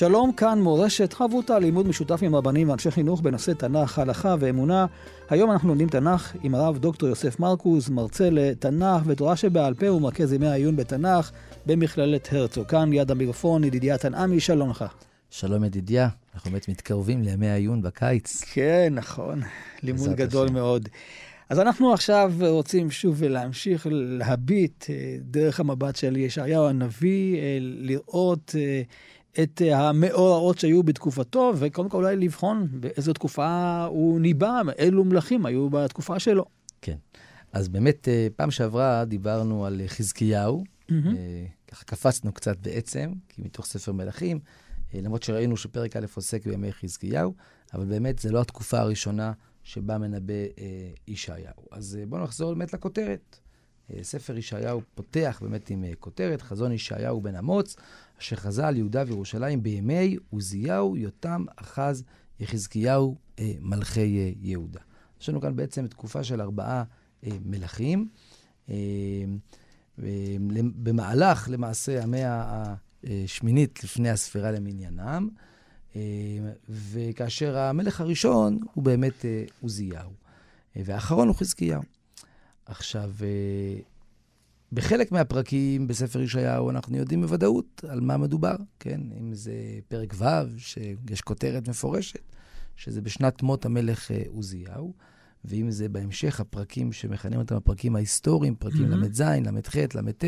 שלום, כאן מורשת חברותה, לימוד משותף עם רבנים ואנשי חינוך בנושא תנ"ך, הלכה ואמונה. היום אנחנו לומדים תנ"ך עם הרב דוקטור יוסף מרקוס, מרצה לתנ"ך ותורה שבעל פה ומרכז ימי העיון בתנ"ך במכללת הרצוג. כאן יד המיקרופון, ידידיה תנעמי, שלום לך. שלום ידידיה, אנחנו באמת מתקרבים לימי העיון בקיץ. כן, נכון, לימוד גדול השם. מאוד. אז אנחנו עכשיו רוצים שוב להמשיך להביט אה, דרך המבט של ישעיהו הנביא, אה, לראות אה, את אה, המאורעות שהיו בתקופתו, וקודם כל אולי לבחון באיזו תקופה הוא ניבא, אילו מלכים היו בתקופה שלו. כן. אז באמת, אה, פעם שעברה דיברנו על חזקיהו, mm-hmm. ככה קפצנו קצת בעצם, כי מתוך ספר מלכים, למרות שראינו שפרק א' עוסק בימי חזקיהו, אבל באמת זו לא התקופה הראשונה שבה מנבא ישעיהו. אז בואו נחזור באמת לכותרת. ספר ישעיהו פותח באמת עם כותרת, חזון ישעיהו בן אמוץ, אשר חזה על יהודה וירושלים בימי עוזיהו, יותם, אחז, יחזקיהו, אה, מלכי אה, יהודה. יש לנו כאן בעצם תקופה של ארבעה אה, מלכים. אה, אה, במהלך, למעשה, המאה השמינית לפני הספירה למניינם, אה, וכאשר המלך הראשון הוא באמת אה, עוזיהו, אה, והאחרון הוא חזקיהו. עכשיו, אה, בחלק מהפרקים בספר ישעיהו אנחנו יודעים בוודאות על מה מדובר, כן? אם זה פרק ו', שיש כותרת מפורשת, שזה בשנת מות המלך אה, עוזיהו, ואם זה בהמשך הפרקים שמכנים אותם הפרקים ההיסטוריים, פרקים mm-hmm. ל"ז, ל"ח, ל"ט,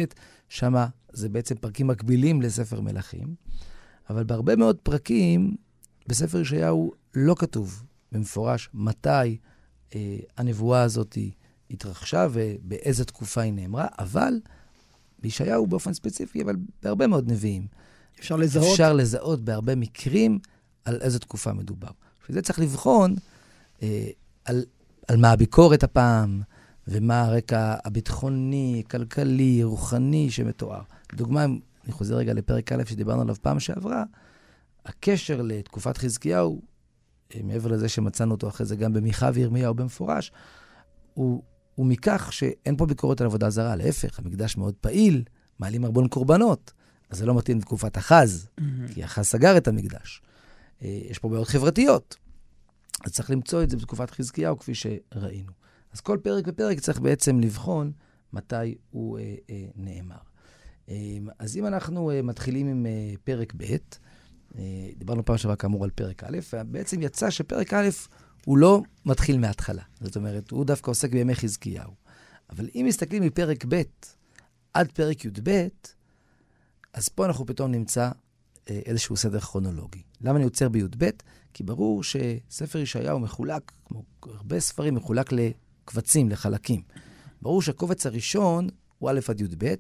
שמה זה בעצם פרקים מקבילים לספר מלכים. אבל בהרבה מאוד פרקים בספר ישעיהו לא כתוב במפורש מתי אה, הנבואה הזאת היא התרחשה ובאיזה תקופה היא נאמרה, אבל בישעיהו באופן ספציפי, אבל בהרבה מאוד נביאים. אפשר לזהות. אפשר לזהות בהרבה מקרים על איזה תקופה מדובר. וזה צריך לבחון אה, על, על מה הביקורת הפעם, ומה הרקע הביטחוני, כלכלי, רוחני שמתואר. לדוגמה, אני חוזר רגע לפרק א' שדיברנו עליו פעם שעברה, הקשר לתקופת חזקיהו, אה, מעבר לזה שמצאנו אותו אחרי זה גם במיכה וירמיהו במפורש, הוא הוא מכך שאין פה ביקורת על עבודה זרה, להפך, המקדש מאוד פעיל, מעלים ארבון קורבנות. אז זה לא מתאים לתקופת אחז, mm-hmm. כי אחז סגר את המקדש. אה, יש פה בעיות חברתיות. אז צריך למצוא את זה בתקופת חזקיהו, כפי שראינו. אז כל פרק ופרק צריך בעצם לבחון מתי הוא אה, אה, נאמר. אה, אז אם אנחנו אה, מתחילים עם אה, פרק ב', אה, דיברנו פעם שעברה כאמור על פרק א', ובעצם יצא שפרק א' הוא לא מתחיל מההתחלה. זאת אומרת, הוא דווקא עוסק בימי חזקיהו. אבל אם מסתכלים מפרק ב' עד פרק י"ב, אז פה אנחנו פתאום נמצא אה, איזשהו סדר כרונולוגי. למה אני עוצר בי"ב? כי ברור שספר ישעיהו מחולק, כמו הרבה ספרים, מחולק לקבצים, לחלקים. ברור שהקובץ הראשון הוא א' עד י"ב,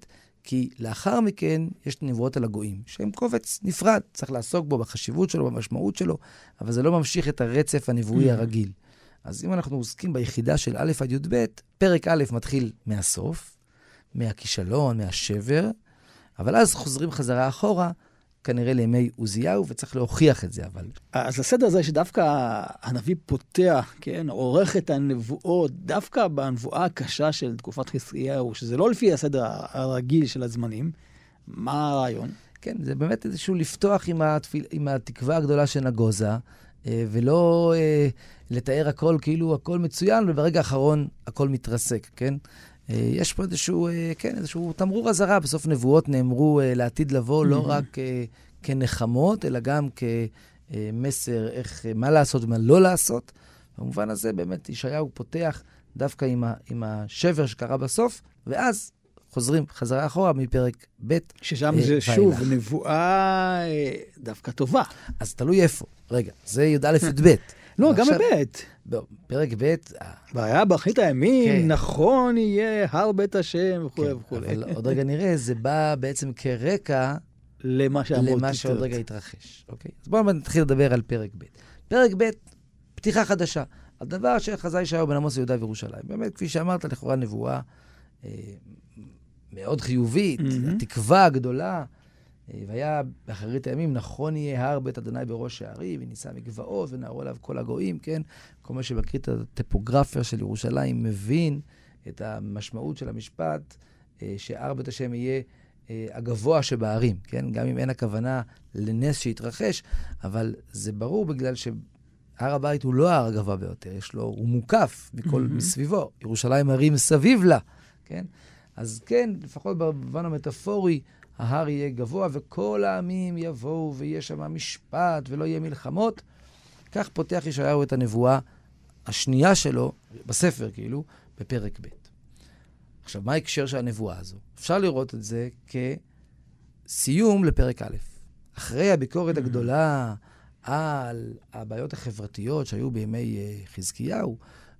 כי לאחר מכן יש נבואות על הגויים, שהם קובץ נפרד, צריך לעסוק בו, בחשיבות שלו, במשמעות שלו, אבל זה לא ממשיך את הרצף הנבואי mm. הרגיל. אז אם אנחנו עוסקים ביחידה של א' עד י"ב, פרק א' מתחיל מהסוף, מהכישלון, מהשבר, אבל אז חוזרים חזרה אחורה כנראה לימי עוזיהו, וצריך להוכיח את זה, אבל... אז הסדר הזה שדווקא הנביא פותח, כן, עורך את הנבואות, דווקא בנבואה הקשה של תקופת חזקיהו, שזה לא לפי הסדר הרגיל של הזמנים, מה הרעיון? כן, זה באמת איזשהו לפתוח עם, התפיל, עם התקווה הגדולה שנגוזה, אה, ולא אה, לתאר הכל כאילו הכל מצוין, וברגע האחרון הכל מתרסק, כן? אה, יש פה איזשהו, אה, כן, איזשהו תמרור אזהרה. בסוף נבואות נאמרו אה, לעתיד לבוא לא רק כנחמות, אלא גם כמסר איך, מה לעשות ומה לא לעשות. במובן הזה באמת ישעיהו פותח דווקא עם, ה, עם השבר שקרה בסוף, ואז חוזרים חזרה אחורה מפרק ב' ששם זה שוב נבואה דווקא טובה. אז תלוי איפה. רגע, זה י"א-י"ב. לא, גם בבית. פרק ב', והיה באחרית הימים, כן. נכון יהיה הר בית השם וכו' כן, וכו'. אבל עוד רגע נראה, זה בא בעצם כרקע למה שעוד רגע יתרחש, אוקיי? אז בואו נתחיל לדבר על פרק ב'. פרק ב', פתיחה חדשה. הדבר שחזה ישעיהו בן עמוס ליהודה וירושלים. באמת, כפי שאמרת, לכאורה נבואה אה, מאוד חיובית, mm-hmm. התקווה הגדולה. אה, והיה באחרית הימים, נכון יהיה הר בית אדוני בראש הערים, ונישא מגבעות, ונערו אליו כל הגויים, כן? כל מי שמכיר את הטופוגרפיה של ירושלים מבין את המשמעות של המשפט, אה, שהר בית השם יהיה אה, הגבוה שבערים, כן? גם אם אין הכוונה לנס שיתרחש, אבל זה ברור בגלל שהר הבית הוא לא ההר הגבוה ביותר, יש לו, הוא מוקף מכל, mm-hmm. מסביבו. ירושלים הרים סביב לה, כן? אז כן, לפחות במובן המטאפורי, ההר יהיה גבוה וכל העמים יבואו ויהיה שם משפט ולא יהיה מלחמות. כך פותח ישעיהו את הנבואה השנייה שלו, בספר כאילו, בפרק ב'. עכשיו, מה ההקשר של הנבואה הזו? אפשר לראות את זה כסיום לפרק א'. אחרי הביקורת mm. הגדולה על הבעיות החברתיות שהיו בימי uh, חזקיהו,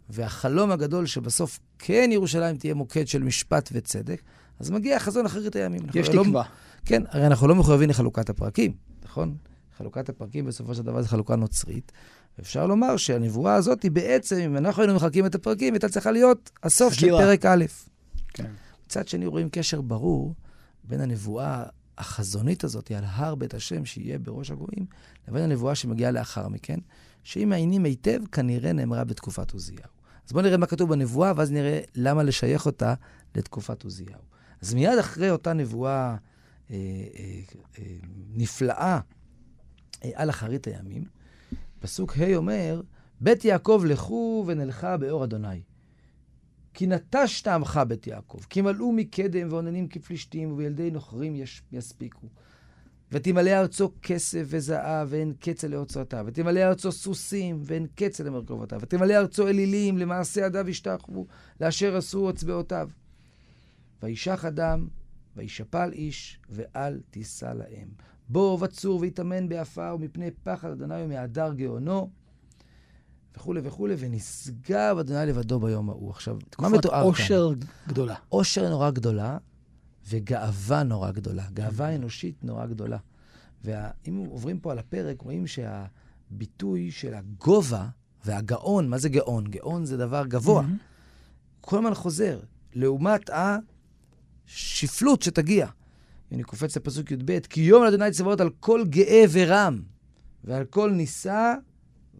והחלום הגדול שבסוף כן ירושלים תהיה מוקד של משפט וצדק, אז מגיע החזון אחרית הימים. יש תקווה. לא, כן, הרי אנחנו לא מחויבים לחלוקת הפרקים, נכון? חלוקת הפרקים בסופו של דבר זו חלוקה נוצרית. אפשר לומר שהנבואה הזאת היא בעצם, אם אנחנו היינו מחלקים את הפרקים, הייתה צריכה להיות הסוף סגירה. של פרק א'. כן. מצד שני, רואים קשר ברור בין הנבואה החזונית הזאת על הר בית השם שיהיה בראש הגויים, לבין הנבואה שמגיעה לאחר מכן, שאם מעיינים היטב, כנראה נאמרה בתקופת עוזיהו. אז בואו נראה מה כתוב בנבואה, ואז נראה למה לשייך אותה לתקופת עוזיהו. אז מיד אחרי אותה נבואה אה, אה, אה, נפלאה אה, על אחרית הימים, פסוק ה' אומר, בית יעקב לכו ונלכה באור אדוני. כי נטשת עמך בית יעקב, כי מלאו מקדם ועוננים כפלישתים, ובילדי נוכרים יספיקו. ותמלא ארצו כסף וזהב, ואין קצה לאוצרותיו. ותמלא ארצו סוסים, ואין קצה למרכבותיו. ותמלא ארצו אלילים, למעשה ידיו ישתחוו, לאשר עשו אצבעותיו. וישח אדם, וישפל איש, ואל תישא להם. בוא בצור והיטמן בעפר, מפני פחד אדוני ומהדר גאונו. וכולי וכולי, ונשגב אדוני לבדו ביום ההוא. עכשיו, מה מתואר כאן? תקופת עושר גדולה. עושר נורא גדולה, וגאווה נורא גדולה. גאווה אנושית נורא גדולה. ואם עוברים פה על הפרק, רואים שהביטוי של הגובה והגאון, מה זה גאון? גאון זה דבר גבוה. כל הזמן חוזר, לעומת השפלות שתגיע. אני קופץ לפסוק י"ב, כי יום לאדוני צבאות על כל גאה ורם, ועל כל נישא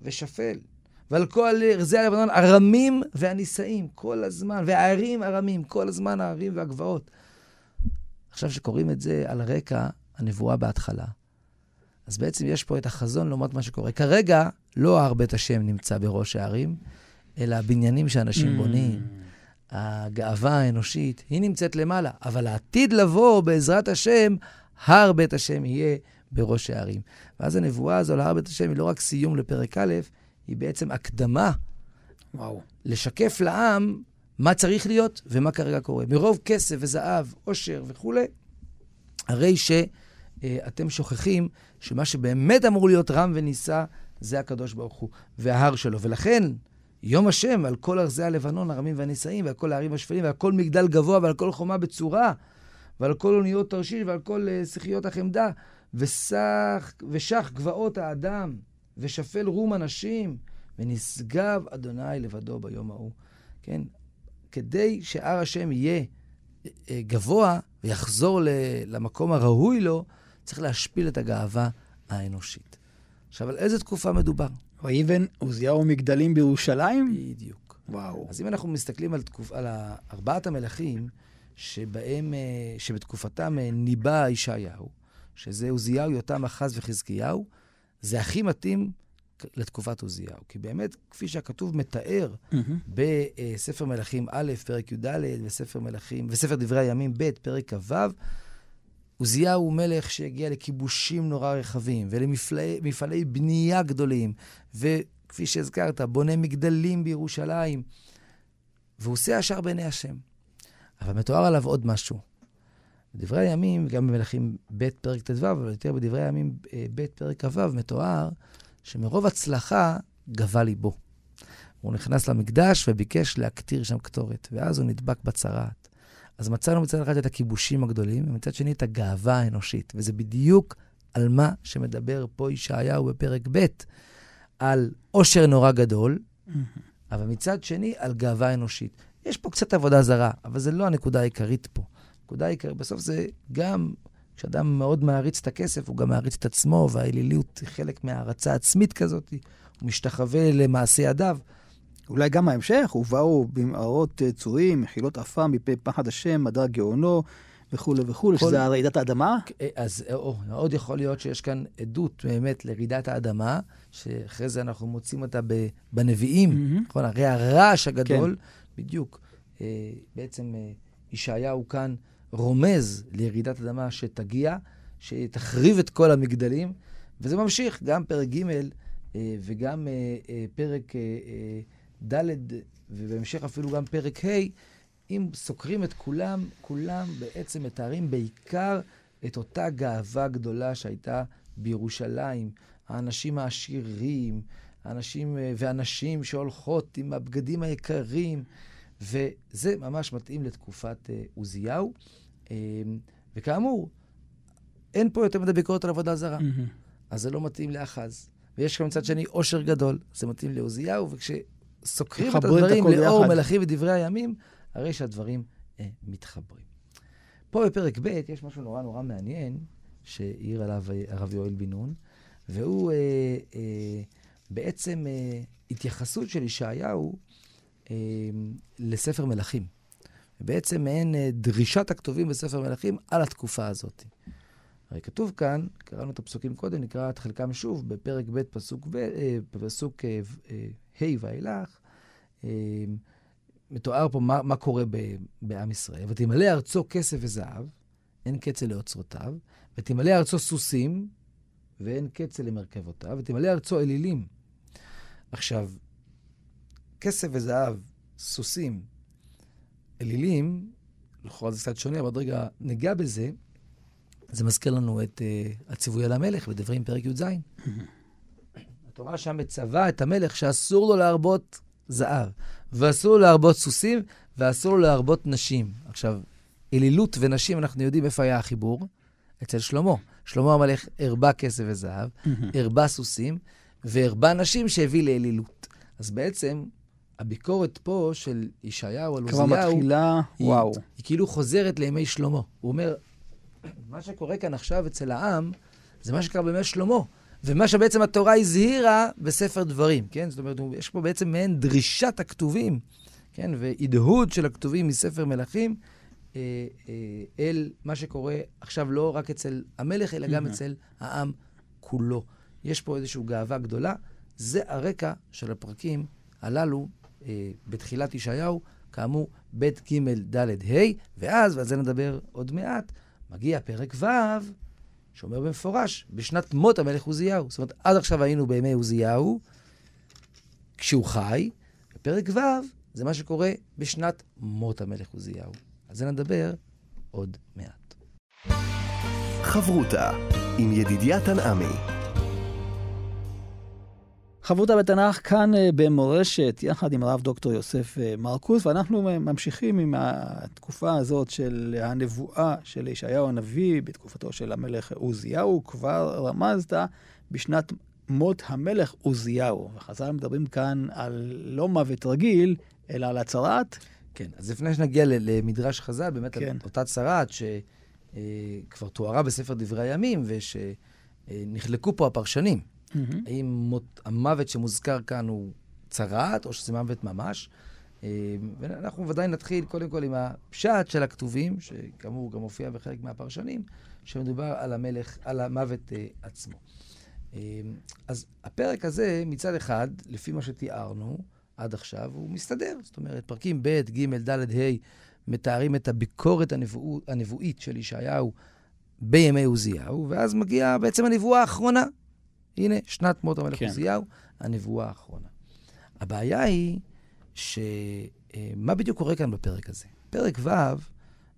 ושפל. ועל כל ארזי הלבנון ארמים והנישאים, כל הזמן, והערים ארמים, כל הזמן הערים והגבעות. עכשיו שקוראים את זה על רקע הנבואה בהתחלה, אז בעצם יש פה את החזון לעומת מה שקורה. כרגע לא הר בית השם נמצא בראש הערים, אלא הבניינים שאנשים mm. בונים, הגאווה האנושית, היא נמצאת למעלה. אבל העתיד לבוא, בעזרת השם, הר בית השם יהיה בראש הערים. ואז הנבואה הזו להר בית השם היא לא רק סיום לפרק א', היא בעצם הקדמה. וואו. לשקף לעם מה צריך להיות ומה כרגע קורה. מרוב כסף וזהב, עושר וכולי, הרי שאתם שוכחים שמה שבאמת אמור להיות רם ונישא זה הקדוש ברוך הוא וההר שלו. ולכן, יום השם על כל ארזי הלבנון, הרמים והנישאים, ועל כל הערים השפלים, ועל כל מגדל גבוה, ועל כל חומה בצורה, ועל כל אוניות תרשיש, ועל כל uh, שיחיות החמדה, וסך, ושח גבעות האדם, ושפל רום אנשים, ונשגב אדוני לבדו ביום ההוא. כן? כדי שהר השם יהיה אה, גבוה ויחזור למקום הראוי לו, צריך להשפיל את הגאווה האנושית. עכשיו, על איזה תקופה מדובר? ויבן עוזיהו מגדלים בירושלים? בדיוק. וואו. אז אם אנחנו מסתכלים על, תקופ... על ארבעת המלכים שבהם, אה, שבתקופתם אה, ניבא ישעיהו, שזה עוזיהו, יותם, אחז וחזקיהו, זה הכי מתאים לתקופת עוזיהו. כי באמת, כפי שהכתוב מתאר mm-hmm. בספר מלכים א', פרק י"ד, וספר מלכים, וספר דברי הימים ב', פרק כ"ו, עוזיהו הוא מלך שהגיע לכיבושים נורא רחבים, ולמפעלי בנייה גדולים, וכפי שהזכרת, בונה מגדלים בירושלים, והוא עושה ישר בעיני השם. אבל מתואר עליו עוד משהו. בדברי הימים, גם במלכים ב' פרק ט"ו, אבל יותר בדברי הימים אה, ב' פרק כ"ו, מתואר שמרוב הצלחה גבה ליבו. הוא נכנס למקדש וביקש להקטיר שם קטורת, ואז הוא נדבק בצרעת. אז מצאנו מצד אחד את הכיבושים הגדולים, ומצד שני את הגאווה האנושית. וזה בדיוק על מה שמדבר פה ישעיהו בפרק ב', על עושר נורא גדול, אבל מצד שני, על גאווה אנושית. יש פה קצת עבודה זרה, אבל זה לא הנקודה העיקרית פה. הנקודה העיקרית, בסוף זה גם, כשאדם מאוד מעריץ את הכסף, הוא גם מעריץ את עצמו, והאליליות היא חלק מהערצה עצמית כזאת, הוא משתחווה למעשה ידיו. אולי גם ההמשך, ובאו במערות אה, צורים, מחילות עפר מפי פחד השם, מדר גאונו וכולי וכולי, כל... שזה רעידת האדמה. אה, אז אה, או, מאוד יכול להיות שיש כאן עדות באמת לרעידת האדמה, שאחרי זה אנחנו מוצאים אותה בנביאים, mm-hmm. נכון? הרי הרעש הגדול, כן. בדיוק, בעצם ישעיהו כאן רומז לירידת אדמה שתגיע, שתחריב את כל המגדלים, וזה ממשיך, גם פרק ג' וגם פרק ד' ובהמשך אפילו גם פרק ה', אם סוקרים את כולם, כולם בעצם מתארים בעיקר את אותה גאווה גדולה שהייתה בירושלים. האנשים העשירים, האנשים והנשים שהולכות עם הבגדים היקרים, וזה ממש מתאים לתקופת אה, עוזיהו. אה, וכאמור, אין פה יותר מדי ביקורת על עבודה זרה, mm-hmm. אז זה לא מתאים לאחז. ויש כאן מצד שני עושר גדול, זה מתאים לעוזיהו, וכש... סוקרים את הדברים לאור מלאכי ודברי הימים, הרי שהדברים אה, מתחברים. פה בפרק ב' יש משהו נורא נורא מעניין שהעיר עליו אה, הרב יואל בן נון, והוא אה, אה, בעצם אה, התייחסות של ישעיהו אה, לספר מלכים. בעצם מעין אה, דרישת הכתובים בספר מלכים על התקופה הזאת. הרי כתוב כאן, קראנו את הפסוקים קודם, נקרא את חלקם שוב, בפרק ב', פסוק, ב, אה, פסוק אה, אה, ה' ואילך, אה, מתואר פה מה, מה קורה ב, בעם ישראל. ותמלא ארצו כסף וזהב, אין קצה לאוצרותיו, ותמלא ארצו סוסים, ואין קצה למרכבותיו, ותמלא ארצו אלילים. עכשיו, כסף וזהב, סוסים, אלילים, לכאורה זה קצת שונה, אבל עוד רגע ניגע בזה, זה מזכיר לנו את uh, הציווי על המלך בדברים פרק י"ז. התורה שם מצווה את המלך שאסור לו להרבות זהב, ואסור לו להרבות סוסים, ואסור לו להרבות נשים. עכשיו, אלילות ונשים, אנחנו יודעים איפה היה החיבור? אצל שלמה. שלמה המלך הרבה כסף וזהב, הרבה סוסים, והרבה נשים שהביא לאלילות. אז בעצם, הביקורת פה של ישעיהו על עוזיהו, כבר מתחילה, היא, וואו. היא כאילו חוזרת לימי שלמה. הוא אומר, מה שקורה כאן עכשיו אצל העם, זה מה שקרה בימי שלמה. ומה שבעצם התורה הזהירה בספר דברים, כן? זאת אומרת, יש פה בעצם מעין דרישת הכתובים, כן? והדהוד של הכתובים מספר מלכים אה, אה, אל מה שקורה עכשיו לא רק אצל המלך, אלא גם אצל העם כולו. יש פה איזושהי גאווה גדולה. זה הרקע של הפרקים הללו אה, בתחילת ישעיהו, כאמור, ב' ג' ד' ה', ואז, ועל זה נדבר עוד מעט, מגיע פרק ו', שאומר במפורש, בשנת מות המלך עוזיהו. זאת אומרת, עד עכשיו היינו בימי עוזיהו, כשהוא חי, בפרק ו' זה מה שקורה בשנת מות המלך עוזיהו. על זה נדבר עוד מעט. חברותה עם ידידיה תנעמי חברותה בתנ"ך כאן אה, במורשת, יחד עם הרב דוקטור יוסף אה, מרקוס, ואנחנו ממשיכים עם התקופה הזאת של הנבואה של ישעיהו הנביא בתקופתו של המלך עוזיהו. כבר רמזת בשנת מות המלך עוזיהו. וחז"ל מדברים כאן על לא מוות רגיל, אלא על הצהרת. כן, אז לפני שנגיע למדרש חז"ל, באמת כן. על אותה צהרת שכבר אה, תוארה בספר דברי הימים, ושנחלקו פה הפרשנים. Mm-hmm. האם מות, המוות שמוזכר כאן הוא צרעת, או שזה מוות ממש. אה, ואנחנו ודאי נתחיל קודם כל עם הפשט של הכתובים, שכאמור גם מופיע בחלק מהפרשנים, שמדובר על המלך, על המוות אה, עצמו. אה, אז הפרק הזה, מצד אחד, לפי מה שתיארנו עד עכשיו, הוא מסתדר. זאת אומרת, פרקים ב', ג', ד', ה', מתארים את הביקורת הנבוא, הנבואית של ישעיהו בימי עוזיהו, ואז מגיעה בעצם הנבואה האחרונה, הנה, שנת מות המלך כן. עוזיהו, הנבואה האחרונה. הבעיה היא שמה אה, בדיוק קורה כאן בפרק הזה? פרק ו'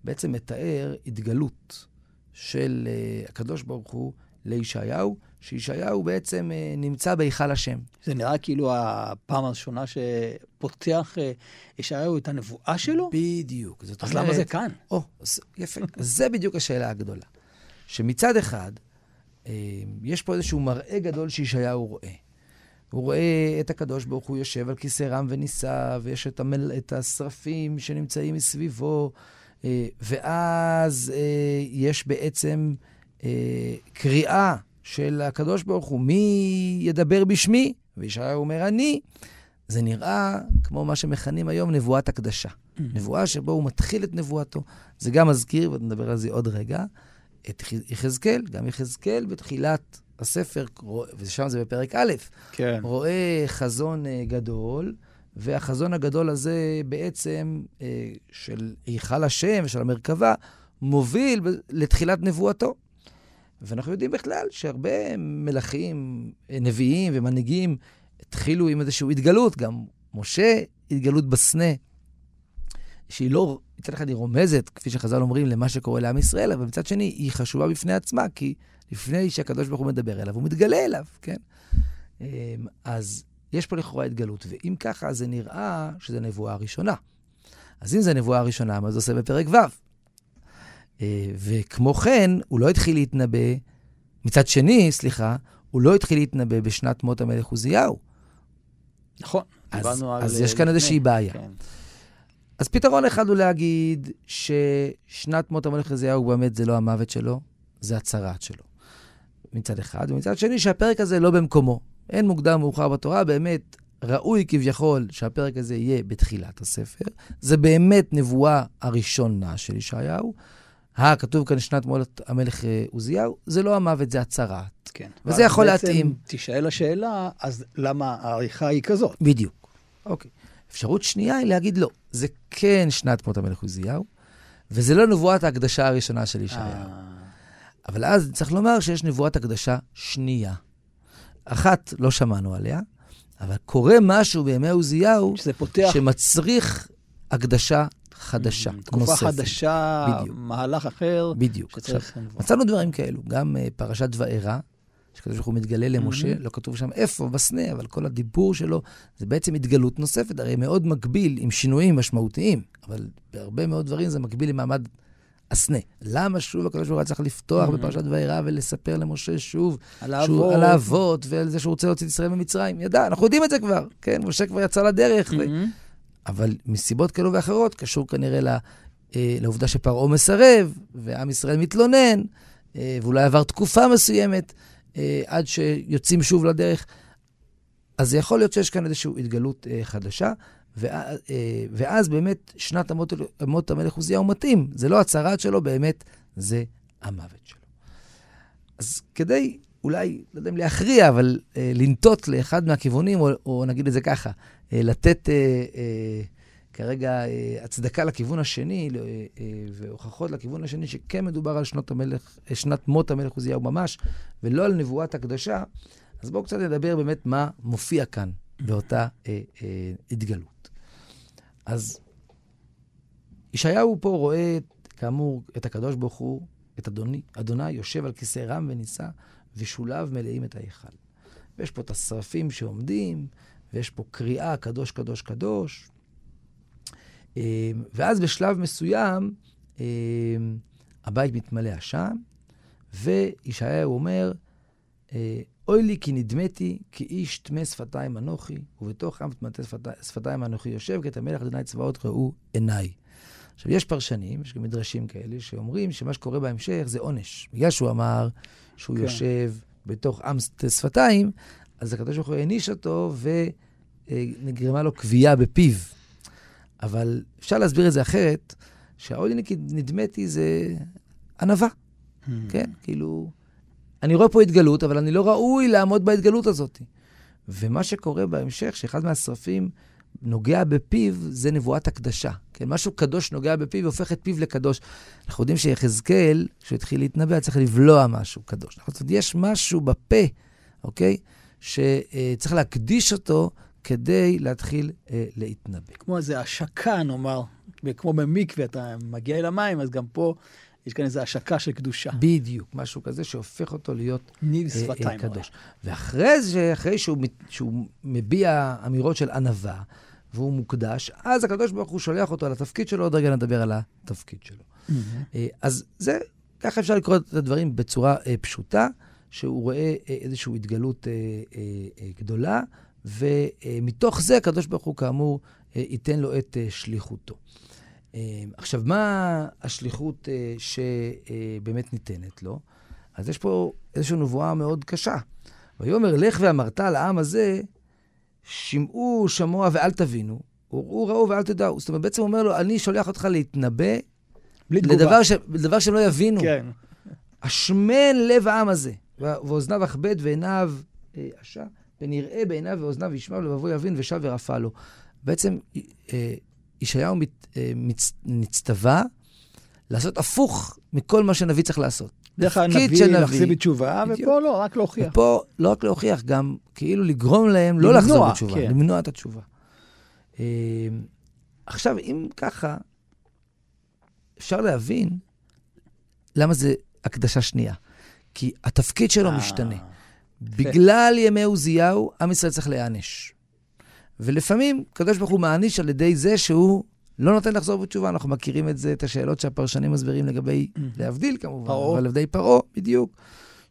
בעצם מתאר התגלות של uh, הקדוש ברוך הוא לישעיהו, שישעיהו בעצם uh, נמצא בהיכל השם. זה נראה כאילו הפעם הראשונה שפותחים פותח אה, ישעיהו את הנבואה שלו? בדיוק. אז אומרת, למה זה כאן? או, יפה. זה בדיוק השאלה הגדולה. שמצד אחד, אה, יש פה איזשהו מראה גדול שישעיהו רואה. הוא רואה את הקדוש ברוך הוא יושב על כיסא רם ונישא, ויש את, המל... את השרפים שנמצאים מסביבו, אה, ואז אה, יש בעצם קריאה של הקדוש ברוך הוא, מי ידבר בשמי? וישעיהו אומר, אני. זה נראה כמו מה שמכנים היום נבואת הקדשה. Mm-hmm. נבואה שבו הוא מתחיל את נבואתו. זה גם מזכיר, ונדבר על זה עוד רגע, את יחזקאל, גם יחזקאל בתחילת הספר, ושם זה בפרק א', כן. רואה חזון אה, גדול, והחזון הגדול הזה בעצם, אה, של היכל השם ושל המרכבה, מוביל לתחילת נבואתו. ואנחנו יודעים בכלל שהרבה מלכים, אה, נביאים ומנהיגים התחילו עם איזושהי התגלות, גם משה, התגלות בסנה, שהיא לא, מצד אחד היא רומזת, כפי שחז"ל אומרים, למה שקורה לעם ישראל, אבל מצד שני היא חשובה בפני עצמה, כי לפני שהקדוש ברוך הוא מדבר אליו, הוא מתגלה אליו, כן? אמ, אז יש פה לכאורה התגלות, ואם ככה, זה נראה שזו נבואה הראשונה. אז אם זו נבואה הראשונה, מה זה עושה בפרק ו'? אה, וכמו כן, הוא לא התחיל להתנבא, מצד שני, סליחה, הוא לא התחיל להתנבא בשנת מות המלך עוזיהו. נכון, על... אז יש כאן איזושהי בעיה. כן. אז פתרון אחד הוא להגיד ששנת מות המלך עוזיהו באמת זה לא המוות שלו, זה הצהרת שלו. מצד אחד, ומצד שני שהפרק הזה לא במקומו. אין מוקדם מאוחר בתורה, באמת ראוי כביכול שהפרק הזה יהיה בתחילת הספר. זה באמת נבואה הראשונה של ישעיהו. הכתוב כאן שנת מולת המלך אה, עוזיהו, זה לא המוות, זה הצהרת. כן. וזה יכול להתאים. תשאל השאלה, אז למה העריכה היא כזאת? בדיוק. אוקיי. אפשרות שנייה היא להגיד לא, זה כן שנת מות המלך עוזיהו, וזה לא נבואת ההקדשה הראשונה של ישעיהו. אה. אבל אז צריך לומר שיש נבואת הקדשה שנייה. אחת, לא שמענו עליה, אבל קורה משהו בימי עוזיהו, פותח... שמצריך הקדשה חדשה, תקופה נוספת. חדשה, בדיוק. מהלך אחר. בדיוק. עכשיו, מצאנו דברים כאלו, גם uh, פרשת וארא, שקדוש ברוך הוא מתגלה למשה, mm-hmm. לא כתוב שם איפה, בסנה, אבל כל הדיבור שלו זה בעצם התגלות נוספת, הרי מאוד מקביל עם שינויים משמעותיים, אבל בהרבה מאוד דברים זה מקביל עם מעמד הסנה. למה שוב הקדוש ברוך הוא צריך לפתוח mm-hmm. בפרשת וארא ולספר למשה שוב על האבות, על האבות ועל זה שהוא רוצה להוציא את ישראל ממצרים? ידע, אנחנו יודעים את זה כבר, כן? משה כבר יצא לדרך. Mm-hmm. ו... אבל מסיבות כאלו ואחרות, קשור כנראה לה, אה, לעובדה שפרעה מסרב, ועם ישראל מתלונן, אה, ואולי עבר תקופה מסוימת אה, עד שיוצאים שוב לדרך. אז זה יכול להיות שיש כאן איזושהי התגלות אה, חדשה, ואז, אה, ואז באמת שנת המות, המות המלך עוזיהו מתאים. זה לא הצהרת שלו, באמת זה המוות שלו. אז כדי אולי, לא יודע אם להכריע, אבל אה, לנטות לאחד מהכיוונים, או, או נגיד את זה ככה, אה, לתת אה, אה, כרגע אה, הצדקה לכיוון השני, אה, אה, והוכחות לכיוון השני, שכן מדובר על שנות, המלך, שנת מות המלך עוזיהו ממש, ולא על נבואת הקדשה, אז בואו קצת נדבר באמת מה מופיע כאן באותה אה, אה, התגלות. אז ישעיהו פה רואה, כאמור, את הקדוש ברוך הוא, את אדוני, אדוני יושב על כיסא רם ונישא, ושוליו מלאים את ההיכל. ויש פה את השרפים שעומדים, ויש פה קריאה, קדוש, קדוש, קדוש. אמ, ואז בשלב מסוים, אמ, הבית מתמלא עשן, וישעיהו אומר, אה, אוי לי כי נדמתי, כי איש טמא שפתיים אנוכי, ובתוך עם טמא שפתיים אנוכי יושב, כי את המלך אדוני צבאות ראו עיניי. עכשיו, יש פרשנים, יש גם מדרשים כאלה, שאומרים שמה שקורה בהמשך זה עונש. בגלל שהוא אמר שהוא כן. יושב בתוך עם שפתיים, אז הקדוש ברוך הוא העניש אותו ונגרמה לו כוויה בפיו. אבל אפשר להסביר את זה אחרת, שהאודי נדמתי זה ענווה, hmm. כן? כאילו, אני רואה פה התגלות, אבל אני לא ראוי לעמוד בהתגלות הזאת. ומה שקורה בהמשך, שאחד מהשרפים נוגע בפיו, זה נבואת הקדשה. כן, משהו קדוש נוגע בפיו והופך את פיו לקדוש. אנחנו יודעים שיחזקאל, כשהוא התחיל להתנבא, צריך לבלוע משהו קדוש. זאת אומרת, יש משהו בפה, אוקיי? שצריך להקדיש אותו כדי להתחיל אה, להתנבא. כמו איזה השקה, נאמר, וכמו במקווה, אתה מגיע אל המים, אז גם פה יש כאן איזו השקה של קדושה. בדיוק, משהו כזה שהופך אותו להיות ניב אה, שפתיים אה, קדוש. ואחרי זה, אחרי שהוא, שהוא מביע אמירות של ענווה, והוא מוקדש, אז הקדוש ברוך הוא שולח אותו לתפקיד שלו, עוד רגע נדבר על התפקיד שלו. אה, אז זה, ככה אפשר לקרוא את הדברים בצורה אה, פשוטה, שהוא רואה אה, איזושהי התגלות אה, אה, אה, גדולה, ומתוך זה הקדוש ברוך הוא, כאמור, אה, ייתן לו את אה, שליחותו. אה, עכשיו, מה השליחות שבאמת ניתנת לו? אז יש פה איזושהי נבואה מאוד קשה. ויאמר, לך ואמרת לעם הזה, שמעו שמוע ואל תבינו, וראו ראו ואל תדעו. זאת אומרת, בעצם אומר לו, אני שולח אותך להתנבא בלי תגובה. לדבר, ש... לדבר שהם לא יבינו. כן. השמן לב העם הזה, ואוזניו אכבד ועיניו אה, ונראה בעיניו ואוזניו ישמע ולבבו יבין ושב ורפא לו. בעצם אה, ישעיהו מת, אה, מצ, נצטווה לעשות הפוך מכל מה שנביא צריך לעשות. דרך תפקיד הנביא. להחזיר בתשובה. ופה לא, רק להוכיח. ופה לא רק להוכיח, גם כאילו לגרום להם לא לחזור בתשובה, כן. למנוע את התשובה. אה, עכשיו, אם ככה, אפשר להבין למה זה הקדשה שנייה. כי התפקיד שלו משתנה. בגלל ימי עוזיהו, עם ישראל צריך להיענש. ולפעמים, הקדוש ברוך הוא מעניש על ידי זה שהוא לא נותן לחזור בתשובה. אנחנו מכירים את זה, את השאלות שהפרשנים מסבירים לגבי, להבדיל כמובן, פרעה. אבל לגבי פרעה, בדיוק.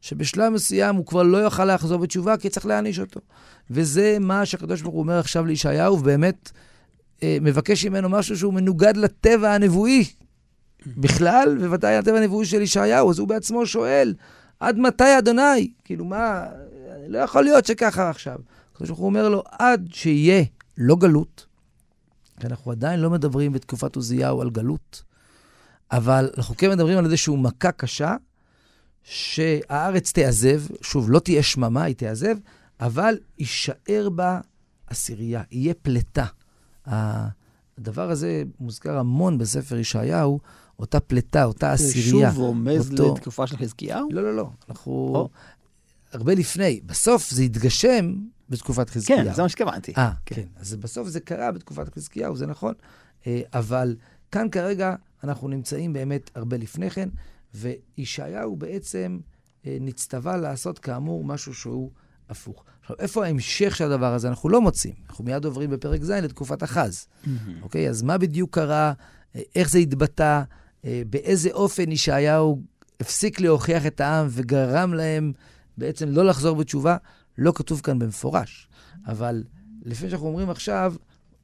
שבשלב מסוים הוא כבר לא יוכל לחזור בתשובה, כי צריך להעניש אותו. וזה מה שהקדוש ברוך הוא אומר עכשיו לישעיהו, ובאמת אה, מבקש ממנו משהו שהוא מנוגד לטבע הנבואי בכלל, ובוודאי לטבע הנבואי של ישעיהו. אז הוא בעצמו שואל, עד מתי אדוני? כאילו, מה, לא יכול להיות שככה עכשיו. הקדוש ברוך הוא אומר לו, עד שיהיה לא גלות, כי אנחנו עדיין לא מדברים בתקופת עוזיהו על גלות, אבל אנחנו כן מדברים על איזושהי מכה קשה, שהארץ תעזב, שוב, לא תהיה שממה, היא תעזב, אבל יישאר בה עשירייה, יהיה פלטה. הדבר הזה מוזכר המון בספר ישעיהו, אותה פלטה, אותה זה עשירייה. שוב רומז אותו- לתקופה של חזקיהו? לא, לא, לא. אנחנו... או. הרבה לפני. בסוף זה התגשם בתקופת חזקיהו. כן, זה מה שהתכוונתי. אה, כן. אז בסוף זה קרה בתקופת חזקיהו, זה נכון. אה, אבל כאן כרגע אנחנו נמצאים באמת הרבה לפני כן, וישעיהו בעצם אה, נצטווה לעשות כאמור משהו שהוא הפוך. עכשיו, איפה ההמשך של הדבר הזה? אנחנו לא מוצאים. אנחנו מיד עוברים בפרק ז' לתקופת אחז. אוקיי? אז מה בדיוק קרה? אה, איך זה התבטא? אה, באיזה אופן ישעיהו הפסיק להוכיח את העם וגרם להם בעצם לא לחזור בתשובה? לא כתוב כאן במפורש. אבל לפי שאנחנו אומרים עכשיו,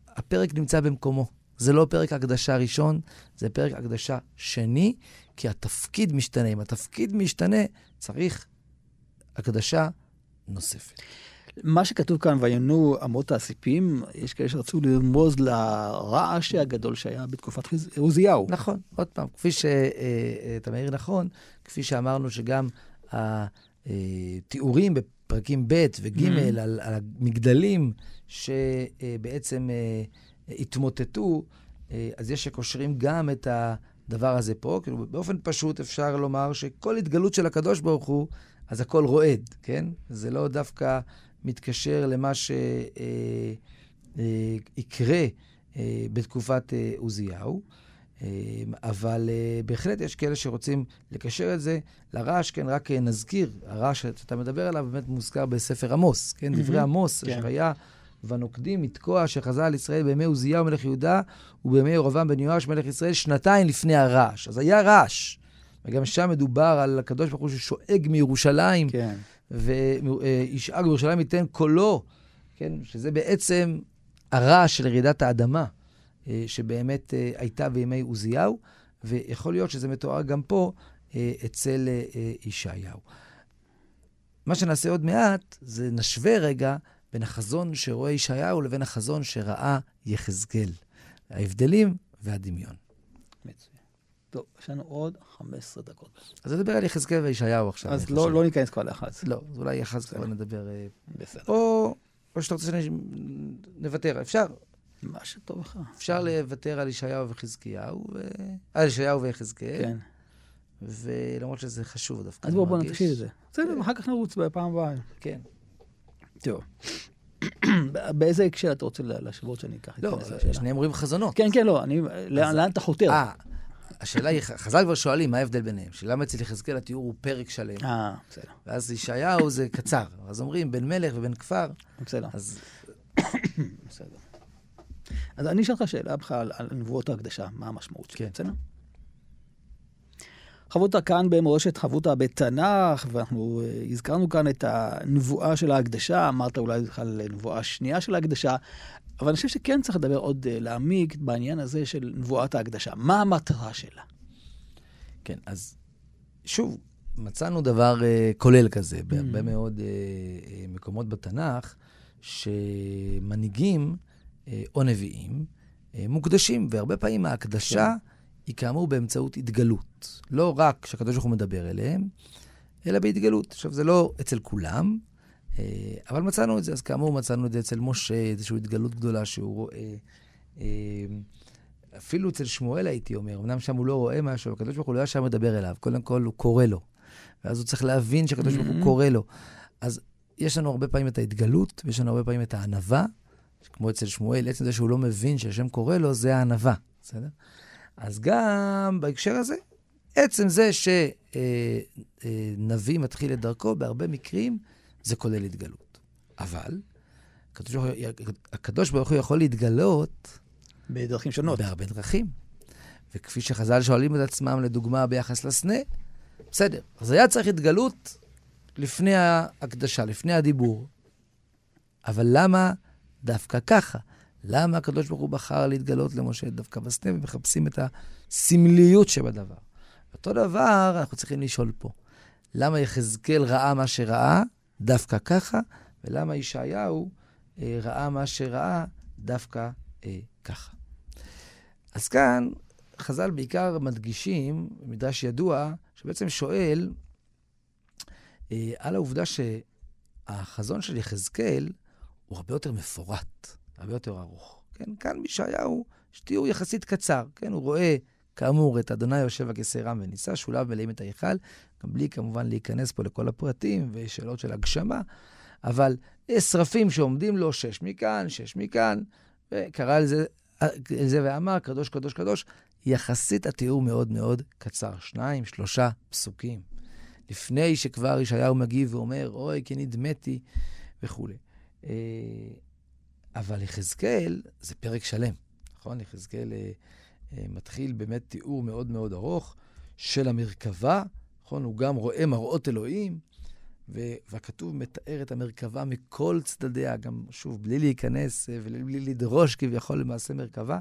הפרק נמצא במקומו. זה לא פרק הקדשה ראשון, זה פרק הקדשה שני, כי התפקיד משתנה. אם התפקיד משתנה, צריך הקדשה נוספת. מה שכתוב כאן, וינו אמות הסיפים, יש כאלה שרצו לרמוז לרעש הגדול שהיה בתקופת עוזיהו. נכון, עוד פעם, כפי שאתה מעיר נכון, כפי שאמרנו שגם התיאורים בפרקים ב' וג' Mhm. על, על המגדלים שבעצם אה, התמוטטו, אה, אז יש שקושרים גם את הדבר הזה פה. כאילו, באופן פשוט אפשר לומר שכל התגלות של הקדוש ברוך הוא, אז הכל רועד, כן? זה לא דווקא מתקשר למה שיקרה אה, בתקופת אה, עוזיהו. אה, אבל אה, בהחלט יש כאלה שרוצים לקשר את זה לרעש, כן, רק אה, נזכיר, הרעש שאתה מדבר עליו באמת מוזכר בספר עמוס, כן, דברי. עמוס, כן. אשר היה ונוקדים לתקוע שחזה על ישראל בימי עוזיהו מלך יהודה ובימי ירבעם בן יואש מלך ישראל שנתיים לפני הרעש. אז היה רעש, וגם שם מדובר על הקדוש ברוך הוא ששואג מירושלים, כן. וישאג בירושלים ייתן קולו, כן, שזה בעצם הרעש של רעידת האדמה, אה, שבאמת אה, הייתה בימי עוזיהו, ויכול להיות שזה מתואר גם פה אה, אצל ישעיהו. מה שנעשה עוד מעט, זה נשווה רגע בין החזון שרואה ישעיהו לבין החזון שראה יחזקאל. ההבדלים והדמיון. טוב, יש לנו עוד 15 דקות. אז נדבר על יחזקאל וישעיהו עכשיו. אז לא. לא ניכנס כבר לאחד. לא, אז אולי כבר נדבר. אה, בסדר. או, או שאתה רוצה שנוותר. אפשר, מה שטוב לך. אפשר לוותר על ישעיהו וחזקיהו, ו... על ישעיהו ויחזקאל, כן. ולמרות שזה חשוב דווקא. אז בואו בוא. נתחיל את זה. בסדר, אחר כך נרוץ בפעם הבאה. כן. טוב. באיזה הקשר אתה רוצה להשוות שאני אקח? לא, אתכנס לשאלה? שניהם אומרים חזונות. כן, כן, לא, אני... לאן לאן אתה חותר? השאלה היא, חז"ל כבר שואלים מה ההבדל ביניהם. שלמה אצל יחזקאל התיאור הוא פרק שלם, אה, בסדר. ואז ישעיהו זה קצר. אז אומרים בן מלך ובן כפר, בסדר. אז בסדר. אז אני אשאל אותך שאלה בכלל על נבואות ההקדשה, מה המשמעות כן. שלהם, בסדר? חברותא כאן במורשת חברותא בתנ"ך, ואנחנו אה, הזכרנו כאן את הנבואה של ההקדשה, אמרת אולי בכלל נבואה שנייה של ההקדשה, אבל אני חושב שכן צריך לדבר עוד, אה, להעמיק בעניין הזה של נבואת ההקדשה. מה המטרה שלה? כן, אז שוב, מצאנו דבר uh, כולל כזה בהרבה מאוד uh, מקומות בתנ"ך, שמנהיגים uh, או נביאים uh, מוקדשים, והרבה פעמים ההקדשה כן. היא כאמור באמצעות התגלות. לא רק שהקדוש ברוך הוא מדבר אליהם, אלא בהתגלות. עכשיו, זה לא אצל כולם, אבל מצאנו את זה. אז כאמור, מצאנו את זה אצל משה, איזושהי התגלות גדולה שהוא רואה. Uh, אפילו אצל שמואל הייתי אומר, אמנם שם הוא לא רואה משהו, הקדוש ברוך הוא לא ישר מדבר אליו, קודם כל הוא קורא לו. ואז הוא צריך להבין שהקדוש ברוך הוא mm-hmm. קורא לו. אז יש לנו הרבה פעמים את ההתגלות, ויש לנו הרבה פעמים את הענווה, כמו אצל שמואל, עצם זה שהוא לא מבין שהשם קורא לו, זה הענווה, בסדר? אז גם בהקשר הזה, עצם זה שנביא אה, אה, מתחיל את דרכו, בהרבה מקרים זה כולל התגלות. אבל הקדוש ברוך הוא יכול להתגלות בדרכים שונות. בהרבה דרכים. וכפי שחז"ל שואלים את עצמם, לדוגמה, ביחס לסנה, בסדר. אז היה צריך התגלות לפני ההקדשה, לפני הדיבור. אבל למה דווקא ככה? למה הקדוש ברוך הוא בחר להתגלות למשה דווקא בסנה, ומחפשים את הסמליות שבדבר? אותו דבר אנחנו צריכים לשאול פה. למה יחזקאל ראה מה שראה דווקא ככה, ולמה ישעיהו אה, ראה מה שראה דווקא אה, ככה? אז כאן חז"ל בעיקר מדגישים, מדרש ידוע, שבעצם שואל אה, על העובדה שהחזון של יחזקאל הוא הרבה יותר מפורט, הרבה יותר ארוך. כן, כאן בישעיהו יש תיאור יחסית קצר, כן, הוא רואה כאמור את אדוני יושב הכיסא רם ונישא, שוליו מלאים את ההיכל, גם בלי כמובן להיכנס פה לכל הפרטים ושאלות של הגשמה, אבל יש שרפים שעומדים לו, שש מכאן, שש מכאן, וקרא לזה, לזה ואמר, קדוש, קדוש, קדוש, יחסית התיאור מאוד מאוד קצר, שניים, שלושה פסוקים. לפני שכבר ישעיהו מגיב ואומר, אוי, כי נדמתי, וכולי. אה, אבל יחזקאל זה פרק שלם, נכון? יחזקאל אה, אה, מתחיל באמת תיאור מאוד מאוד ארוך של המרכבה, נכון? הוא גם רואה מראות אלוהים, והכתוב מתאר את המרכבה מכל צדדיה, גם, שוב, בלי להיכנס ובלי לדרוש כביכול למעשה מרכבה.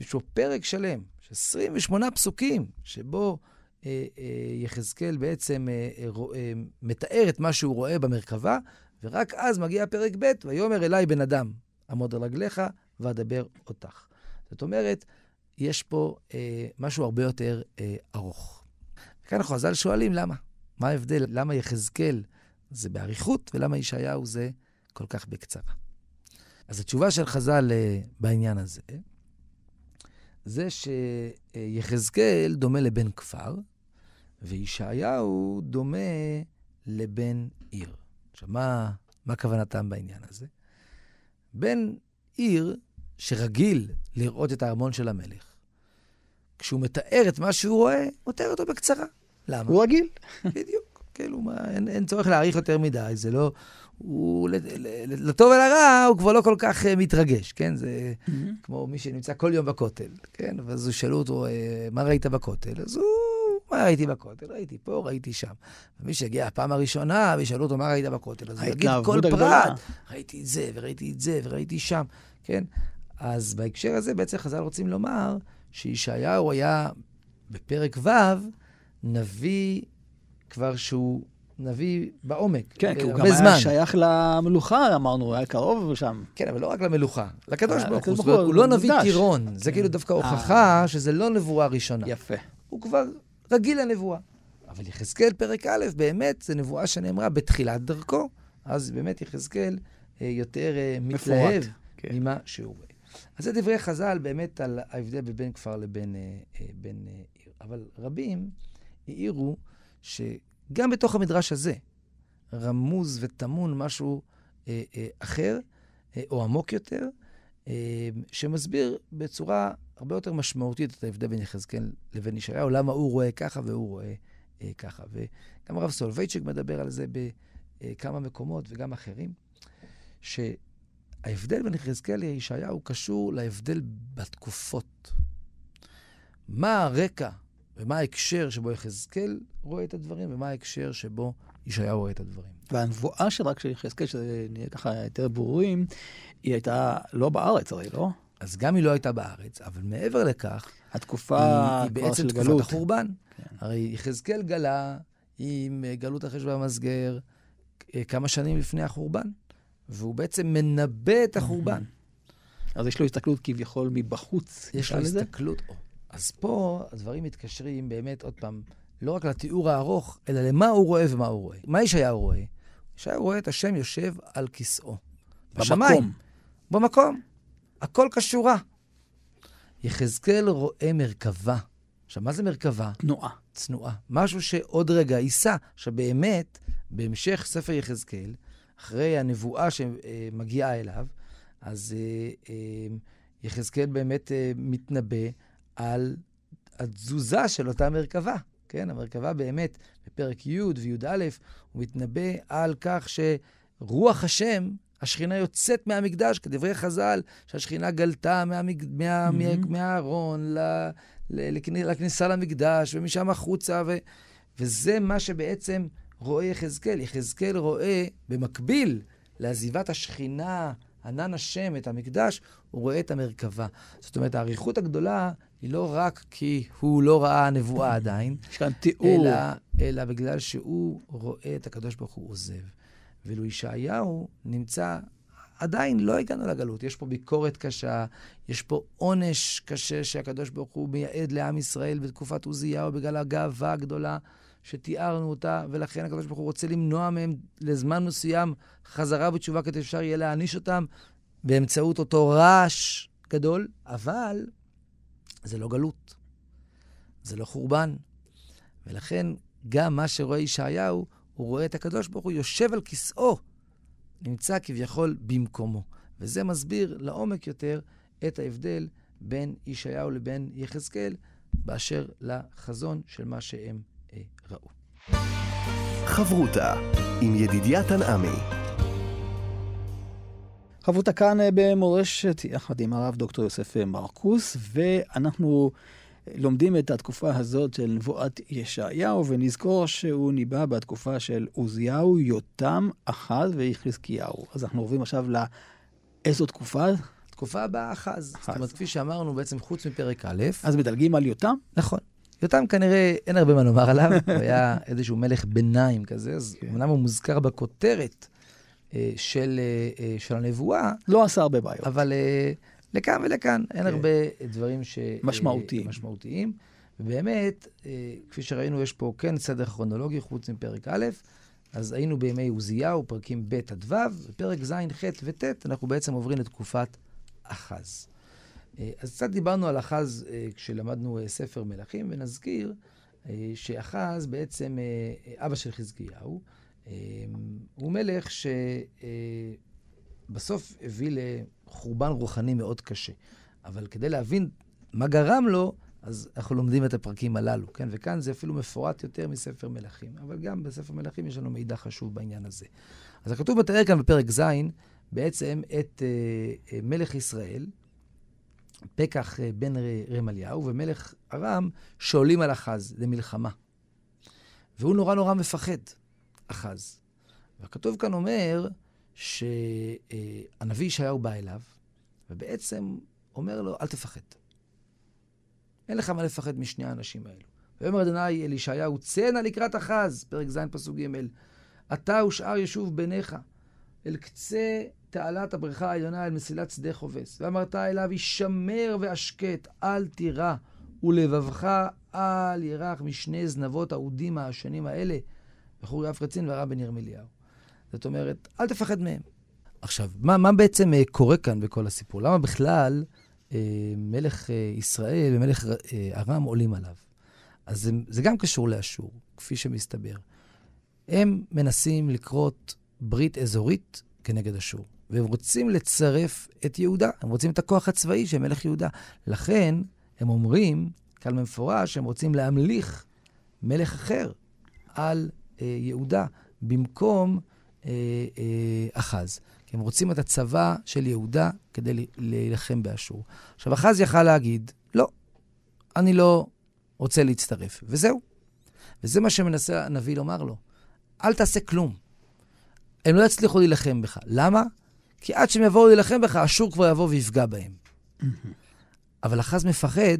יש פה פרק שלם, של 28 פסוקים, שבו אה, אה, יחזקאל בעצם אה, אה, אה, מתאר את מה שהוא רואה במרכבה, ורק אז מגיע פרק ב', ויאמר אליי בן אדם, עמוד על רגליך ואדבר אותך. זאת אומרת, יש פה אה, משהו הרבה יותר אה, ארוך. וכאן חז"ל שואלים למה. מה ההבדל? למה יחזקאל זה באריכות, ולמה ישעיהו זה כל כך בקצרה? אז התשובה של חז"ל אה, בעניין הזה, זה שיחזקאל דומה לבן כפר, וישעיהו דומה לבן עיר. עכשיו, מה, מה כוונתם בעניין הזה? בן עיר שרגיל לראות את הארמון של המלך, כשהוא מתאר את מה שהוא רואה, הוא מתאר אותו בקצרה. למה? הוא רגיל. בדיוק. כאילו, מה, אין, אין צורך להעריך יותר מדי, זה לא... הוא, לטוב ולרע, הוא כבר לא כל כך uh, מתרגש, כן? זה mm-hmm. כמו מי שנמצא כל יום בכותל, כן? ואז שאלו אותו, אה, מה ראית בכותל? אז הוא, מה ראיתי בכותל? ראיתי פה, ראיתי שם. ומי שהגיע הפעם הראשונה, וישאלו אותו, מה ראית בכותל? אז הוא יגיד כל פרט, ראיתי את זה, וראיתי את זה, וראיתי שם, כן? אז בהקשר הזה, בעצם חז"ל רוצים לומר שישעיהו היה בפרק ו' נביא כבר שהוא נביא בעומק, כן, כי הוא גם זמן. היה שייך למלוכה, אמרנו, הוא היה קרוב שם. כן, אבל לא רק למלוכה, לקדוש ברוך הוא. הוא לא נביא טירון. זה כאילו דווקא אה. הוכחה שזה לא נבואה ראשונה. יפה. הוא כבר רגיל לנבואה. אבל יחזקאל פרק א', באמת, זו נבואה שנאמרה בתחילת דרכו. אז באמת יחזקאל אה, יותר אה, מתלהב כן. ממה שהוא רואה. אז זה דברי חז"ל באמת על ההבדל בין כפר לבין עיר. אבל רבים העירו שגם בתוך המדרש הזה רמוז וטמון משהו אה, אה, אחר, אה, או עמוק יותר, אה, שמסביר בצורה הרבה יותר משמעותית את ההבדל בין יחזקאל לבין ישעיהו, למה הוא רואה ככה והוא רואה אה, ככה. וגם הרב סולובייצ'יק מדבר על זה בכמה מקומות וגם אחרים, ההבדל בין יחזקאל לישעיהו קשור להבדל בתקופות. מה הרקע ומה ההקשר שבו יחזקאל רואה את הדברים, ומה ההקשר שבו ישעיהו רואה את הדברים. והנבואה של רק של יחזקאל, שזה נהיה ככה יותר ברורים, היא הייתה לא בארץ הרי, לא? אז גם היא לא הייתה בארץ, אבל מעבר לכך, התקופה היא, היא בעצם תקופת גלות. החורבן. כן. הרי יחזקאל גלה עם אה, גלות החש והמסגר אה, כמה שנים לפני החורבן, והוא בעצם מנבא את החורבן. אז יש לו הסתכלות כביכול מבחוץ, יש לו? הסתכלות. או. אז פה הדברים מתקשרים באמת, עוד פעם, לא רק לתיאור הארוך, אלא למה הוא רואה ומה הוא רואה. מה ישעיהו רואה? ישעיהו רואה את השם יושב על כיסאו. בשמיים. במקום. במקום. הכל כשורה. יחזקאל רואה מרכבה. עכשיו, מה זה מרכבה? תנועה. צנועה. משהו שעוד רגע יישא. עכשיו, באמת, בהמשך ספר יחזקאל, אחרי הנבואה שמגיעה אליו, אז אה, אה, יחזקאל באמת אה, מתנבא על התזוזה של אותה מרכבה. כן, המרכבה באמת, בפרק י' וי"א, הוא מתנבא על כך שרוח השם, השכינה יוצאת מהמקדש, כדברי חז"ל, שהשכינה גלתה מהמק... מה... Mhm. מהארון ל... ל... לכנ... לכניסה למקדש, ומשם החוצה, ו... וזה מה שבעצם רואה יחזקאל. יחזקאל רואה, במקביל לעזיבת השכינה, ענן השם, את המקדש, הוא רואה את המרכבה. זאת אומרת, האריכות הגדולה היא לא רק כי הוא לא ראה נבואה עדיין, יש כאן תיאור. אלא, אלא בגלל שהוא רואה את הקדוש ברוך הוא עוזב. ואילו ישעיהו נמצא, עדיין לא הגענו לגלות. יש פה ביקורת קשה, יש פה עונש קשה שהקדוש ברוך הוא מייעד לעם ישראל בתקופת עוזיהו בגלל הגאווה הגדולה שתיארנו אותה, ולכן הוא רוצה למנוע מהם לזמן מסוים חזרה בתשובה כדי שאפשר יהיה להעניש אותם באמצעות אותו רעש גדול, אבל זה לא גלות, זה לא חורבן. ולכן גם מה שרואה ישעיהו, הוא רואה את הקדוש ברוך הוא יושב על כיסאו, נמצא כביכול במקומו. וזה מסביר לעומק יותר את ההבדל בין ישעיהו לבין יחזקאל באשר לחזון של מה שהם ראו. חברותה עם ידידיה תנעמי. חברותה כאן אה, במורשת, יחד עם הרב דוקטור יוסף מרקוס, ואנחנו לומדים את התקופה הזאת של נבואת ישעיהו, ונזכור שהוא ניבא בתקופה של עוזיהו, יותם, אחז ויחזקיהו. אז אנחנו עוברים עכשיו לאיזו תקופה? תקופה הבאה אחז. זאת. אומרת, כפי שאמרנו, בעצם חוץ מפרק א', אז מדלגים על יותם? נכון. יותם כנראה, אין הרבה מה לומר עליו, הוא היה איזשהו מלך ביניים כזה, אז כן. אמנם הוא מוזכר בכותרת אה, של, אה, אה, של הנבואה, לא עשה הרבה בעיות. אבל אה, לכאן ולכאן, אין כן. הרבה דברים ש... משמעותיים. אה, משמעותיים. ובאמת, אה, כפי שראינו, יש פה כן סדר כרונולוגי חוץ מפרק א', אז היינו בימי עוזיהו, פרקים ב' עד ו', ופרק ז', ח' וט', אנחנו בעצם עוברים לתקופת אחז. אה, אז קצת דיברנו על אחז אה, כשלמדנו אה, ספר מלכים, ונזכיר שאחז בעצם אבא של חזקיהו, הוא מלך שבסוף הביא לחורבן רוחני מאוד קשה. אבל כדי להבין מה גרם לו, אז אנחנו לומדים את הפרקים הללו, כן? וכאן זה אפילו מפורט יותר מספר מלכים. אבל גם בספר מלכים יש לנו מידע חשוב בעניין הזה. אז הכתוב מתאר כאן בפרק ז', בעצם את מלך ישראל, פקח אה, בן רמליהו ומלך ארם שעולים על אחז למלחמה. והוא נורא נורא מפחד, אחז. והכתוב כאן אומר שהנביא ישעיהו בא אליו, ובעצם אומר לו, אל תפחד. אין לך מה לפחד משני האנשים האלו. ויאמר אדוני אל ישעיהו, צא נא לקראת אחז, פרק ז' פסוק ג', אתה ושאר ישוב בניך, אל קצה תעלת הבריכה העליונה, אל מסילת שדה חובס. ואמרת אליו, הישמר והשקט, אל תירא, ולבבך אל ירח משני זנבות האודים העשנים האלה, בחורי אף רצין והרב בן ירמיליהו. זאת אומרת, אל תפחד מהם. עכשיו, מה, מה בעצם אה, קורה כאן בכל הסיפור? למה בכלל אה, מלך אה, ישראל ומלך אה, ארם עולים עליו? אז זה, זה גם קשור לאשור, כפי שמסתבר. הם מנסים לכרות ברית אזורית כנגד אשור, והם רוצים לצרף את יהודה, הם רוצים את הכוח הצבאי של מלך יהודה. לכן, הם אומרים, כאן במפורש, שהם רוצים להמליך מלך אחר על אה, יהודה במקום אה, אה, אחז. כי הם רוצים את הצבא של יהודה כדי להילחם באשור. עכשיו, אחז יכל להגיד, לא, אני לא רוצה להצטרף, וזהו. וזה מה שמנסה הנביא לומר לו. אל תעשה כלום. הם לא יצליחו להילחם בך. למה? כי עד שהם יבואו להילחם בך, אשור כבר יבוא ויפגע בהם. אבל אחז מפחד,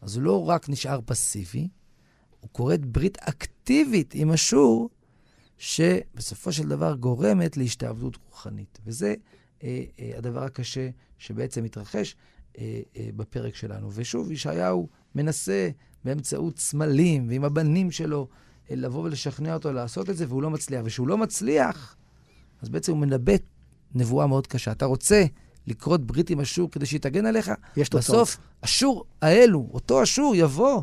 אז הוא לא רק נשאר פסיבי, הוא כורת ברית אקטיבית עם אשור, שבסופו של דבר גורמת להשתעבדות רוחנית. וזה אה, אה, הדבר הקשה שבעצם מתרחש אה, אה, בפרק שלנו. ושוב, ישעיהו מנסה באמצעות סמלים ועם הבנים שלו אה, לבוא ולשכנע אותו לעשות את זה, והוא לא מצליח. וכשהוא לא מצליח, אז בעצם הוא מנבא נבואה מאוד קשה. אתה רוצה לכרות ברית עם אשור כדי שהיא תגן עליך? יש תוצאות. בסוף, אשור האלו, אותו אשור יבוא,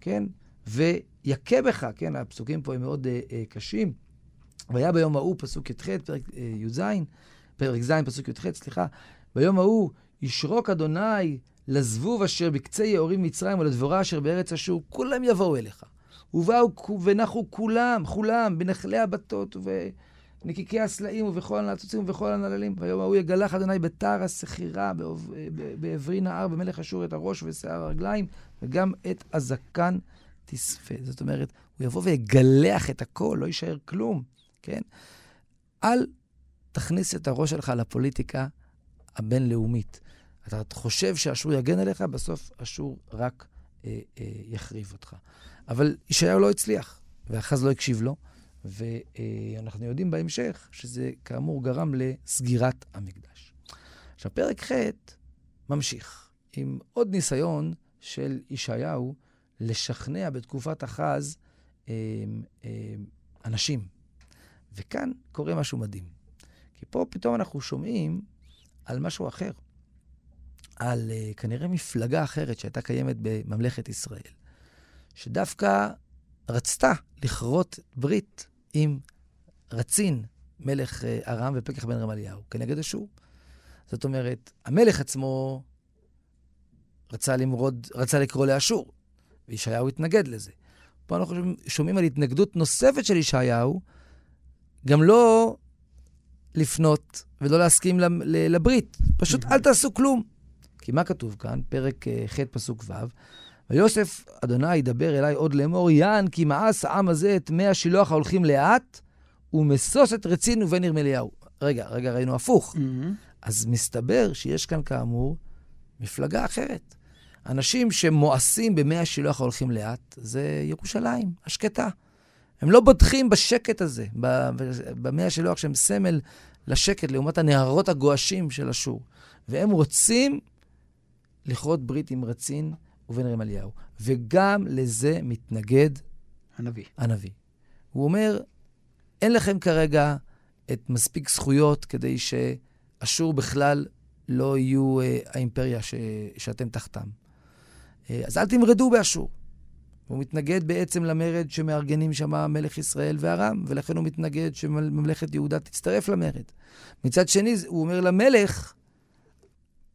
כן? ויכה בך, כן? הפסוקים פה הם מאוד uh, uh, קשים. והיה ביום ההוא, פסוק י"ח, פרק uh, י"ז, פרק ז', פסוק י"ח, סליחה. ביום ההוא, ישרוק אדוני לזבוב אשר בקצה יאורים מצרים ולדבורה אשר בארץ אשור, כולם יבואו אליך. ובאו ונחו כולם, כולם, בנחלי הבתות ובנקיקי הסלעים ובכל הנעצוצים ובכל הנעללים. ויום ההוא יגלח אדוני בתר הסחירה, בעברי נהר במלך אשור את הראש ושיער הרגליים, וגם את הזקן תספה. זאת אומרת, הוא יבוא ויגלח את הכל, לא יישאר כלום, כן? אל תכניס את הראש שלך לפוליטיקה הבינלאומית. אתה חושב שאשור יגן עליך, בסוף אשור רק אה, אה, יחריב אותך. אבל ישעיהו לא הצליח, ואחז לא הקשיב לו, ואנחנו יודעים בהמשך שזה כאמור גרם לסגירת המקדש. עכשיו, פרק ח' ממשיך עם עוד ניסיון של ישעיהו לשכנע בתקופת אחז אה, אה, אנשים. וכאן קורה משהו מדהים. כי פה פתאום אנחנו שומעים על משהו אחר. על uh, כנראה מפלגה אחרת שהייתה קיימת בממלכת ישראל, שדווקא רצתה לכרות ברית עם רצין, מלך uh, ארם ופקח בן רמליהו, כנגד אשור. זאת אומרת, המלך עצמו רצה למרוד, רצה לקרוא לאשור, וישעיהו התנגד לזה. פה אנחנו שומעים על התנגדות נוספת של ישעיהו, גם לא לפנות ולא להסכים לברית. פשוט אל תעשו כלום. כי מה כתוב כאן? פרק אה, ח' פסוק ו', ויוסף אדוני ידבר אליי עוד לאמור, יען כי מאס העם הזה את מי השילוח ההולכים לאט, ומשוש את רצין ובן ירמליהו. רגע, רגע, ראינו הפוך. Mm-hmm. אז מסתבר שיש כאן כאמור מפלגה אחרת. אנשים שמואסים במי השילוח ההולכים לאט, זה ירושלים, השקטה. הם לא בוטחים בשקט הזה, במי השילוח שהם סמל לשקט לעומת הנהרות הגועשים של אשור. והם רוצים לכרות ברית עם רצין ובן רמליהו. וגם לזה מתנגד הנביא. הנביא. הוא אומר, אין לכם כרגע את מספיק זכויות כדי שאשור בכלל לא יהיו אה, האימפריה ש, שאתם תחתם. אה, אז אל תמרדו באשור. הוא מתנגד בעצם למרד שמארגנים שם מלך ישראל וארם, ולכן הוא מתנגד שממלכת יהודה תצטרף למרד. מצד שני, הוא אומר למלך,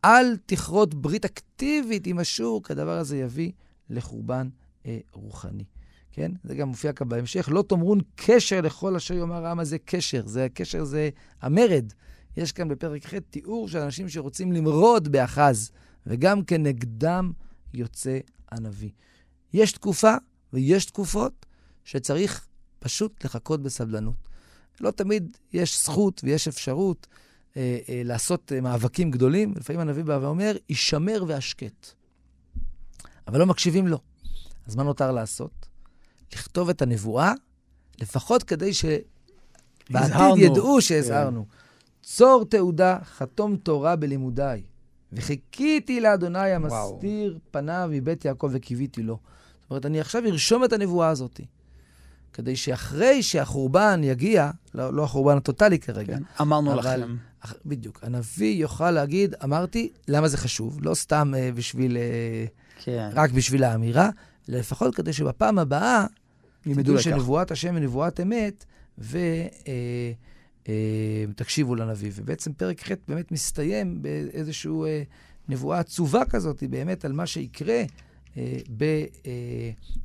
אל תכרות ברית אקטיבית עם אשור, כי הדבר הזה יביא לחורבן אה, רוחני. כן? זה גם מופיע כאן בהמשך. לא תאמרון קשר לכל אשר יאמר העם הזה קשר. זה הקשר זה המרד. יש כאן בפרק ח' תיאור של אנשים שרוצים למרוד באחז, וגם כנגדם יוצא הנביא. יש תקופה ויש תקופות שצריך פשוט לחכות בסבלנות. לא תמיד יש זכות ויש אפשרות אה, אה, לעשות אה, מאבקים גדולים. לפעמים הנביא בא ואומר, הישמר והשקט. אבל לא מקשיבים לו. אז מה נותר לעשות? לכתוב את הנבואה, לפחות כדי שבעתיד ידעו שהזהרנו. כן. צור תעודה, חתום תורה בלימודיי. וחיכיתי לאדוני המסתיר וואו. פניו מבית יעקב וקיוויתי לו. זאת אומרת, אני עכשיו ארשום את הנבואה הזאת. כדי שאחרי שהחורבן יגיע, לא, לא החורבן הטוטלי כרגע, כן, אמרנו אבל, לכם. בדיוק. הנביא יוכל להגיד, אמרתי, למה זה חשוב? לא סתם uh, בשביל, uh, כן. רק בשביל האמירה, לפחות כדי שבפעם הבאה, תדעו שנבואת השם היא נבואת אמת, ותקשיבו uh, uh, לנביא. ובעצם פרק ח' באמת מסתיים באיזושהי uh, נבואה עצובה כזאת, באמת על מה שיקרה uh, ב, uh,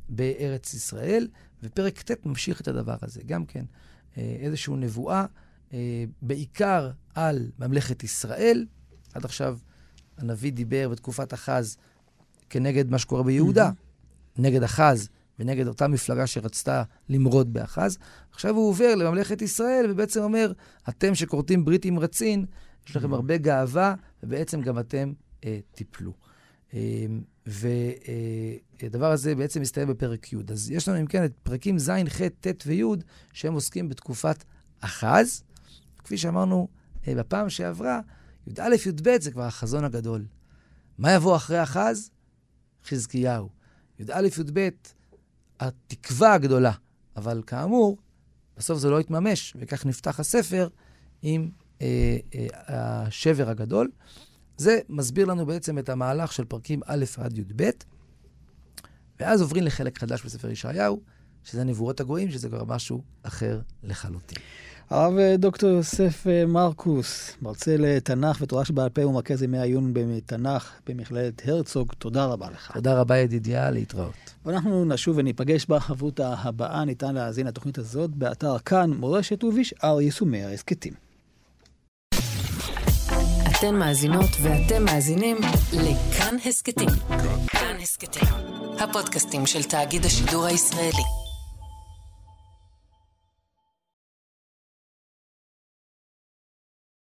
בארץ ישראל. ופרק ט' ממשיך את הדבר הזה, גם כן uh, איזושהי נבואה. אה, בעיקר על ממלכת ישראל. עד עכשיו הנביא דיבר בתקופת אחז כנגד מה שקורה ביהודה, mm-hmm. נגד אחז ונגד אותה מפלגה שרצתה למרוד באחז. עכשיו הוא עובר לממלכת ישראל ובעצם אומר, אתם שכורתים ברית עם רצין, יש לכם. הרבה גאווה, ובעצם גם אתם אה, תיפלו. אה, והדבר אה, הזה בעצם מסתיים בפרק י'. אז יש לנו, אם כן, את פרקים ז', ח', ט' וי', שהם עוסקים בתקופת אחז. כפי שאמרנו אה, בפעם שעברה, י"א, י"ב זה כבר החזון הגדול. מה יבוא אחרי אחז? חזקיהו. י"א, י"ב, התקווה הגדולה. אבל כאמור, בסוף זה לא יתממש, וכך נפתח הספר עם אה, אה, השבר הגדול. זה מסביר לנו בעצם את המהלך של פרקים א' עד י"ב, ואז עוברים לחלק חדש בספר ישעיהו, שזה נבואות הגויים, שזה כבר משהו אחר לחלוטין. הרב אה, דוקטור יוסף אה, מרקוס, מרצה לתנ"ך ותורה שבעל פה ומרכז ימי העיון בתנ"ך במכללת הרצוג, תודה רבה לך. תודה רבה ידידיה, להתראות. ואנחנו נשוב וניפגש בחברותה הבאה, ניתן להאזין לתוכנית הזאת באתר כאן מורשת ובשאר יישומי ההסכתים. אתן מאזינות ואתם מאזינים לכאן הסכתים. כאן הסכתים, הפודקאסטים של תאגיד השידור הישראלי.